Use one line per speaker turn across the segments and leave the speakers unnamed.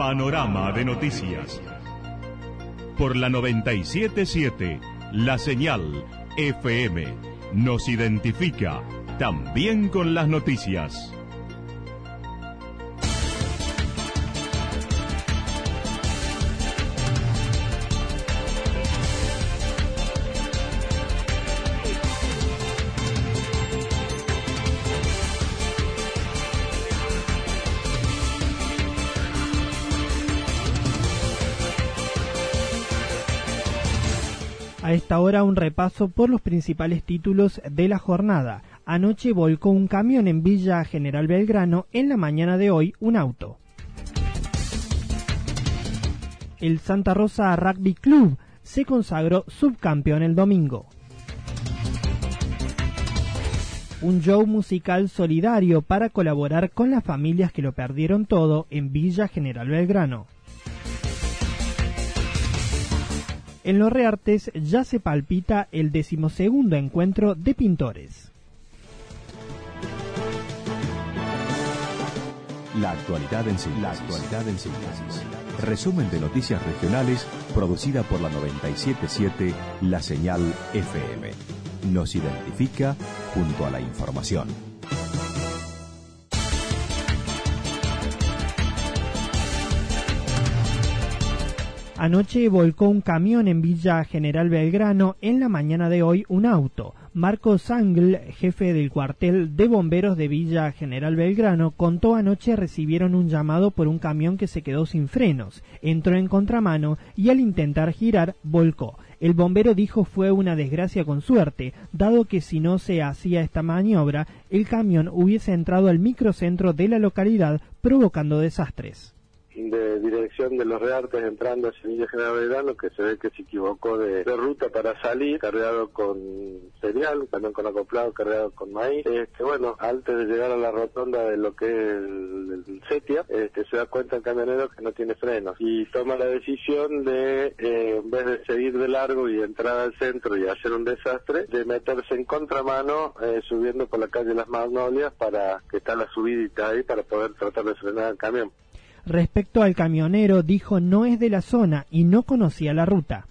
Panorama de noticias. Por la 977, la señal FM nos identifica también con las noticias.
A esta hora un repaso por los principales títulos de la jornada. Anoche volcó un camión en Villa General Belgrano, en la mañana de hoy un auto. El Santa Rosa Rugby Club se consagró subcampeón el domingo. Un show musical solidario para colaborar con las familias que lo perdieron todo en Villa General Belgrano. En los Reartes ya se palpita el decimosegundo encuentro de pintores.
La actualidad en síntesis. La actualidad en síntesis. Resumen de noticias regionales producida por la 977 La Señal FM. Nos identifica junto a la información.
Anoche volcó un camión en Villa General Belgrano, en la mañana de hoy un auto. Marcos Angl, jefe del cuartel de bomberos de Villa General Belgrano, contó anoche recibieron un llamado por un camión que se quedó sin frenos. Entró en contramano y al intentar girar volcó. El bombero dijo fue una desgracia con suerte, dado que si no se hacía esta maniobra, el camión hubiese entrado al microcentro de la localidad provocando desastres
de dirección de los Reartes entrando a Semilla General Belgrano que se ve que se equivocó de, ruta para salir, cargado con cereal, también con acoplado, cargado con maíz. Este, bueno, antes de llegar a la rotonda de lo que es el, Setia, este, se da cuenta el camionero que no tiene frenos y toma la decisión de, eh, en vez de seguir de largo y entrar al centro y hacer un desastre, de meterse en contramano eh, subiendo por la calle Las Magnolias para que está la subidita ahí para poder tratar de frenar el camión.
Respecto al camionero, dijo no es de la zona y no conocía la ruta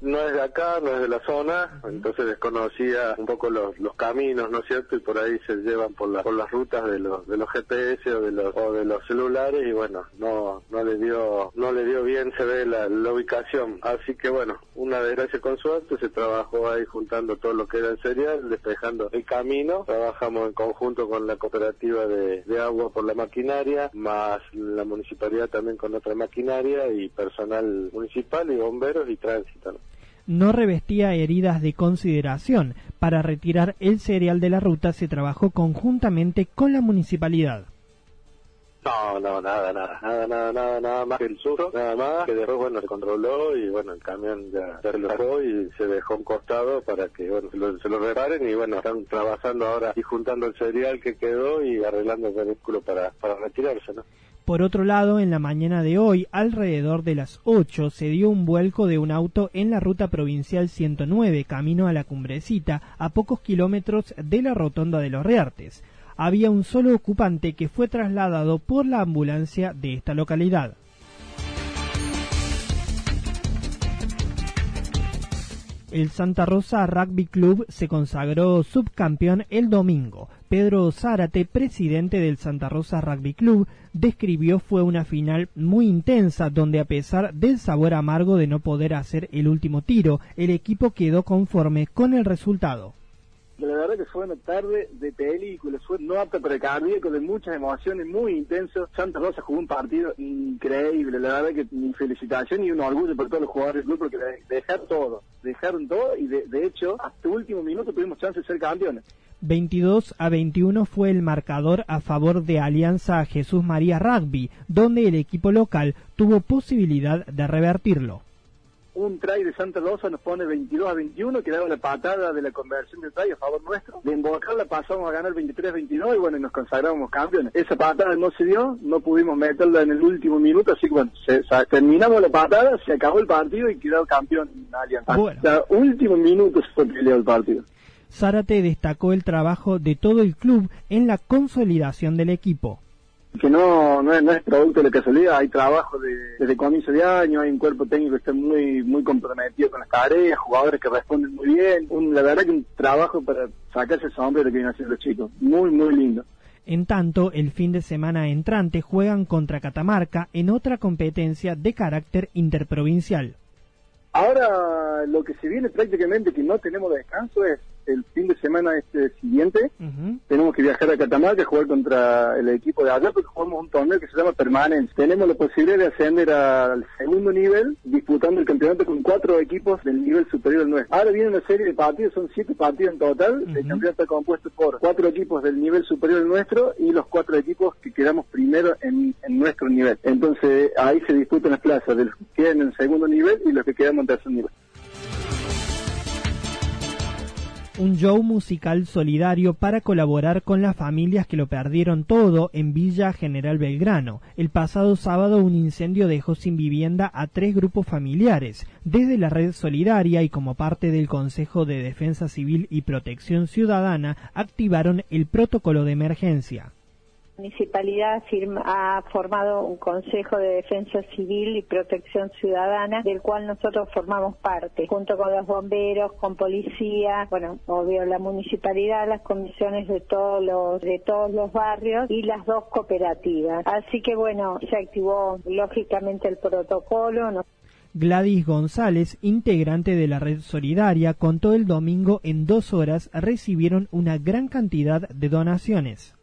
no es de acá, no es de la zona, entonces desconocía un poco los, los caminos, ¿no es cierto? Y por ahí se llevan por, la, por las rutas de los, de los GPS o de los, o de los celulares y bueno, no, no le dio, no le dio bien, se ve la, ubicación. Así que bueno, una desgracia con suerte, se trabajó ahí juntando todo lo que era el cereal, despejando el camino, trabajamos en conjunto con la cooperativa de, de agua por la maquinaria, más la municipalidad también con otra maquinaria y personal municipal y bomberos y tránsito
no revestía heridas de consideración. Para retirar el cereal de la ruta se trabajó conjuntamente con la municipalidad.
No, no, nada, nada, nada, nada, nada, más que el susto, nada más, que después, bueno, se controló y, bueno, el camión ya se relajó y se dejó un costado para que, bueno, se lo, se lo reparen y, bueno, están trabajando ahora y juntando el cereal que quedó y arreglando el vehículo para, para retirarse, ¿no?
Por otro lado, en la mañana de hoy, alrededor de las 8, se dio un vuelco de un auto en la ruta provincial 109, camino a la Cumbrecita, a pocos kilómetros de la rotonda de los Reartes. Había un solo ocupante que fue trasladado por la ambulancia de esta localidad. El Santa Rosa Rugby Club se consagró subcampeón el domingo. Pedro Zárate, presidente del Santa Rosa Rugby Club, describió fue una final muy intensa donde a pesar del sabor amargo de no poder hacer el último tiro, el equipo quedó conforme con el resultado
la verdad que fue una tarde de película, fue no apta para el cardíaco, de muchas emociones, muy intenso. Santa Rosa jugó un partido increíble, la verdad que mi felicitación y un orgullo por todos los jugadores del club porque dejaron todo, dejaron todo y de, hecho hasta último minuto tuvimos chance de ser campeones.
22 a 21 fue el marcador a favor de Alianza Jesús María Rugby, donde el equipo local tuvo posibilidad de revertirlo.
Un try de Santa Rosa nos pone 22 a 21, que daba la patada de la conversión del try a favor nuestro. De la pasamos a ganar 23 a 22 y bueno, nos consagramos campeones. Esa patada no se dio, no pudimos meterla en el último minuto, así que bueno, terminamos la patada, se acabó el partido y quedó campeón Alianza. Hasta último minuto se fue peleado el partido.
Zárate destacó el trabajo de todo el club en la consolidación del equipo
que no, no, es, producto de la casualidad, hay trabajo de, desde comienzo de año, hay un cuerpo técnico que está muy muy comprometido con las tareas, jugadores que responden muy bien, un, la verdad que un trabajo para sacarse el sombrero que vienen haciendo los chicos, muy muy lindo.
En tanto, el fin de semana entrante juegan contra Catamarca en otra competencia de carácter interprovincial.
Ahora lo que se viene prácticamente que no tenemos descanso es el fin de semana este siguiente. Tenemos que viajar a Catamarca a jugar contra el equipo de allá porque jugamos un torneo que se llama Permanence. Tenemos la posibilidad de ascender al segundo nivel disputando el campeonato con cuatro equipos del nivel superior al nuestro. Ahora viene una serie de partidos, son siete partidos en total. El campeonato está compuesto por cuatro equipos del nivel superior al nuestro y los cuatro equipos que quedamos primero en, nuestro nivel. Entonces ahí se disputan las plazas de los que quedan en el segundo nivel y los que quedamos en tercer nivel
un show musical solidario para colaborar con las familias que lo perdieron todo en Villa General Belgrano. El pasado sábado un incendio dejó sin vivienda a tres grupos familiares. Desde la red solidaria y como parte del Consejo de Defensa Civil y Protección Ciudadana activaron el protocolo de emergencia
municipalidad ha formado un Consejo de Defensa Civil y Protección Ciudadana, del cual nosotros formamos parte, junto con los bomberos, con policía, bueno, obvio la municipalidad, las comisiones de todos los de todos los barrios y las dos cooperativas. Así que bueno, se activó lógicamente el protocolo.
Gladys González, integrante de la red solidaria, contó el domingo en dos horas recibieron una gran cantidad de donaciones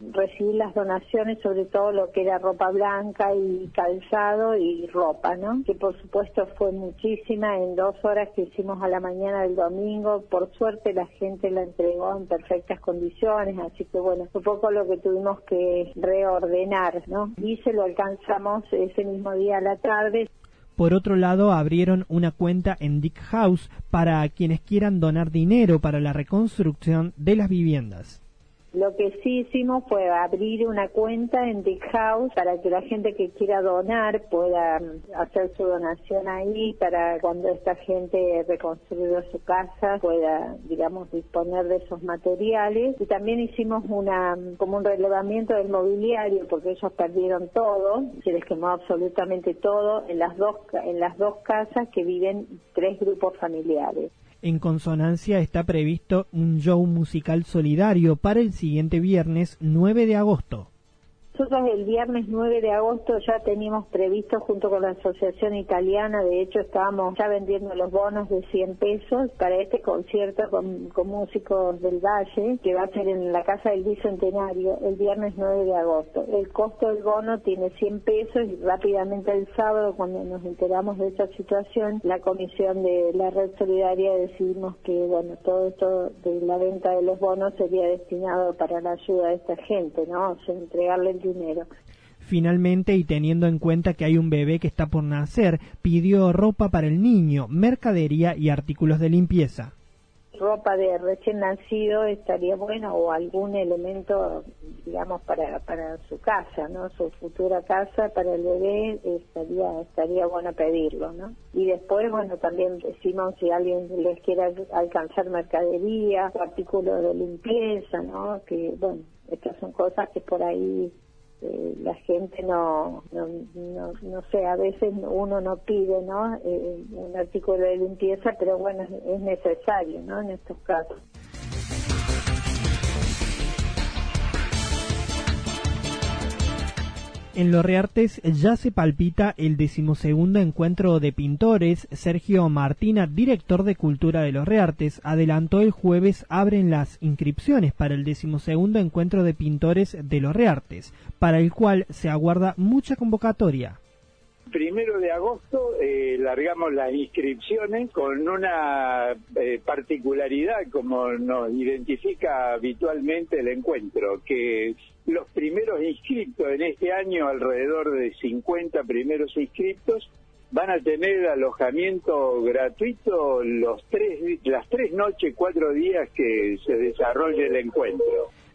recibir las donaciones, sobre todo lo que era ropa blanca y calzado y ropa, ¿no? Que por supuesto fue muchísima en dos horas que hicimos a la mañana del domingo. Por suerte la gente la entregó en perfectas condiciones, así que bueno, fue poco lo que tuvimos que reordenar, ¿no? Y se lo alcanzamos ese mismo día a la tarde.
Por otro lado, abrieron una cuenta en Dick House para quienes quieran donar dinero para la reconstrucción de las viviendas.
Lo que sí hicimos fue abrir una cuenta en Big House para que la gente que quiera donar pueda mm, hacer su donación ahí para cuando esta gente reconstruya su casa pueda, digamos, disponer de esos materiales. Y también hicimos una mm, como un relevamiento del mobiliario porque ellos perdieron todo, se les quemó absolutamente todo en las dos en las dos casas que viven tres grupos familiares.
En consonancia está previsto un show musical solidario para el siguiente viernes 9 de agosto.
Nosotros el viernes 9 de agosto ya teníamos previsto junto con la Asociación Italiana, de hecho estábamos ya vendiendo los bonos de 100 pesos para este concierto con, músicos del Valle, que va a ser en la Casa del Bicentenario el viernes 9 de agosto. El costo del bono tiene 100 pesos y rápidamente el sábado, cuando nos enteramos de esta situación, la comisión de la Red Solidaria decidimos que, bueno, todo esto de la venta de los bonos sería destinado para la ayuda de esta gente, ¿no? O entregarle
Finalmente, y teniendo en cuenta que hay un bebé que está por nacer, pidió ropa para el niño, mercadería y artículos de limpieza.
Ropa de recién nacido estaría bueno o algún elemento, digamos, para, para su casa, ¿no? Su futura casa para el bebé estaría estaría bueno pedirlo, ¿no? Y después, bueno, también decimos si alguien les quiere alcanzar mercadería, artículos de limpieza, ¿no? Que, bueno, estas son cosas que por ahí eh, la gente no, no, no, sé, a veces uno no pide, ¿no? Eh, un artículo de limpieza, pero bueno, es necesario, ¿no? En estos casos.
En Los Reartes ya se palpita el decimosegundo encuentro de pintores. Sergio Martina, director de Cultura de Los Reartes, adelantó el jueves abren las inscripciones para el decimosegundo encuentro de pintores de Los Reartes, para el cual se aguarda mucha convocatoria.
Primero de agosto eh, largamos las inscripciones con una eh, particularidad como nos identifica habitualmente el encuentro, que los primeros inscriptos en este año, alrededor de 50 primeros inscriptos, van a tener alojamiento gratuito los tres, las tres noches, cuatro días que se desarrolle el encuentro.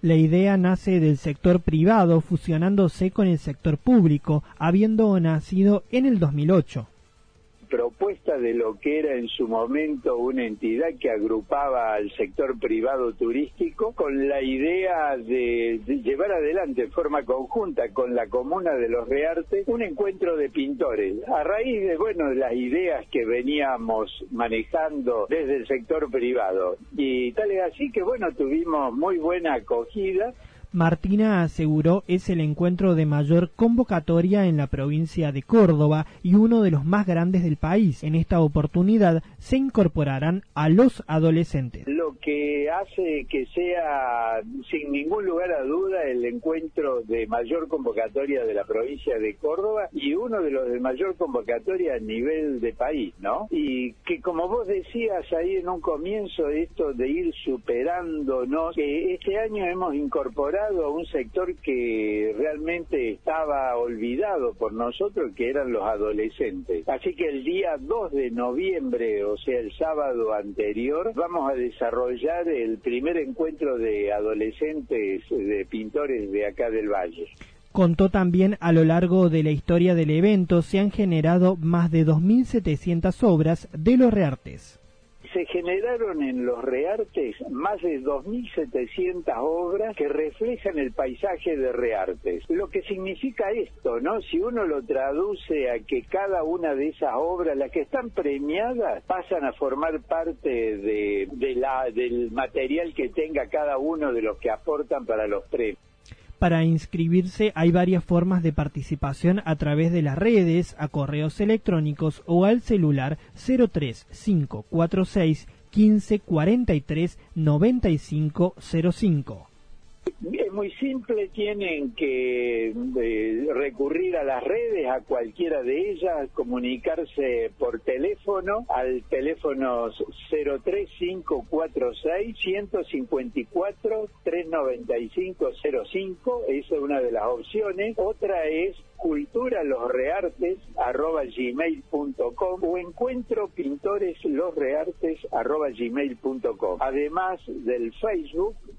La idea nace del sector privado fusionándose con el sector público, habiendo nacido en el 2008
propuesta de lo que era en su momento una entidad que agrupaba al sector privado turístico con la idea de, llevar adelante en forma conjunta con la comuna de Los Reartes un encuentro de pintores. A raíz de, bueno, de las ideas que veníamos manejando desde el sector privado. Y tal es así que, bueno, tuvimos muy buena acogida
Martina aseguró es el encuentro de mayor convocatoria en la provincia de Córdoba y uno de los más grandes del país. En esta oportunidad se incorporarán a los adolescentes.
Lo que hace que sea sin ningún lugar a duda el encuentro de mayor convocatoria de la provincia de Córdoba y uno de los de mayor convocatoria a nivel de país, ¿no? Y que como vos decías ahí en un comienzo esto de ir superándonos, que este año hemos incorporado a un sector que realmente estaba olvidado por nosotros, que eran los adolescentes. Así que el día 2 de noviembre, o sea, el sábado anterior, vamos a desarrollar el primer encuentro de adolescentes, de pintores de acá del Valle.
Contó también a lo largo de la historia del evento se han generado más de 2.700 obras de los reartes
se generaron en los Reartes más de 2.700 obras que reflejan el paisaje de Reartes. Lo que significa esto, ¿no? Si uno lo traduce a que cada una de esas obras, las que están premiadas, pasan a formar parte de, de la, del material que tenga cada uno de los que aportan para los premios.
Para inscribirse hay varias formas de participación a través de las redes, a correos electrónicos o al celular 03546 1543 9505.
Es muy simple, tienen que eh, recurrir a las redes, a cualquiera de ellas, comunicarse por teléfono al teléfono 03546 154 39505, esa es una de las opciones. Otra es culturalosreartes.gmail.com o encuentro pintores gmail.com además del Facebook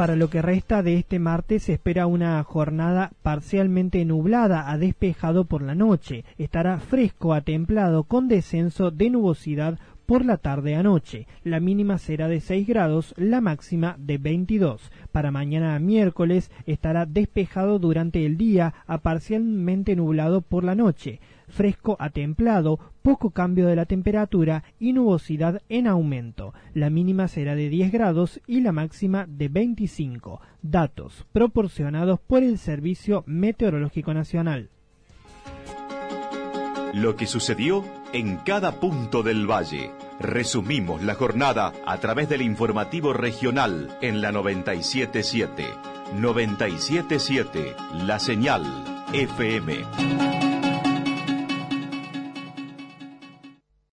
Para lo que resta de este martes se espera una jornada parcialmente nublada a despejado por la noche. Estará fresco a templado con descenso de nubosidad por la tarde a noche. La mínima será de 6 grados, la máxima de 22. Para mañana miércoles estará despejado durante el día a parcialmente nublado por la noche. Fresco a templado, poco cambio de la temperatura y nubosidad en aumento. La mínima será de 10 grados y la máxima de 25. Datos proporcionados por el Servicio Meteorológico Nacional.
Lo que sucedió en cada punto del valle. Resumimos la jornada a través del informativo regional en la 977. 977, la señal FM.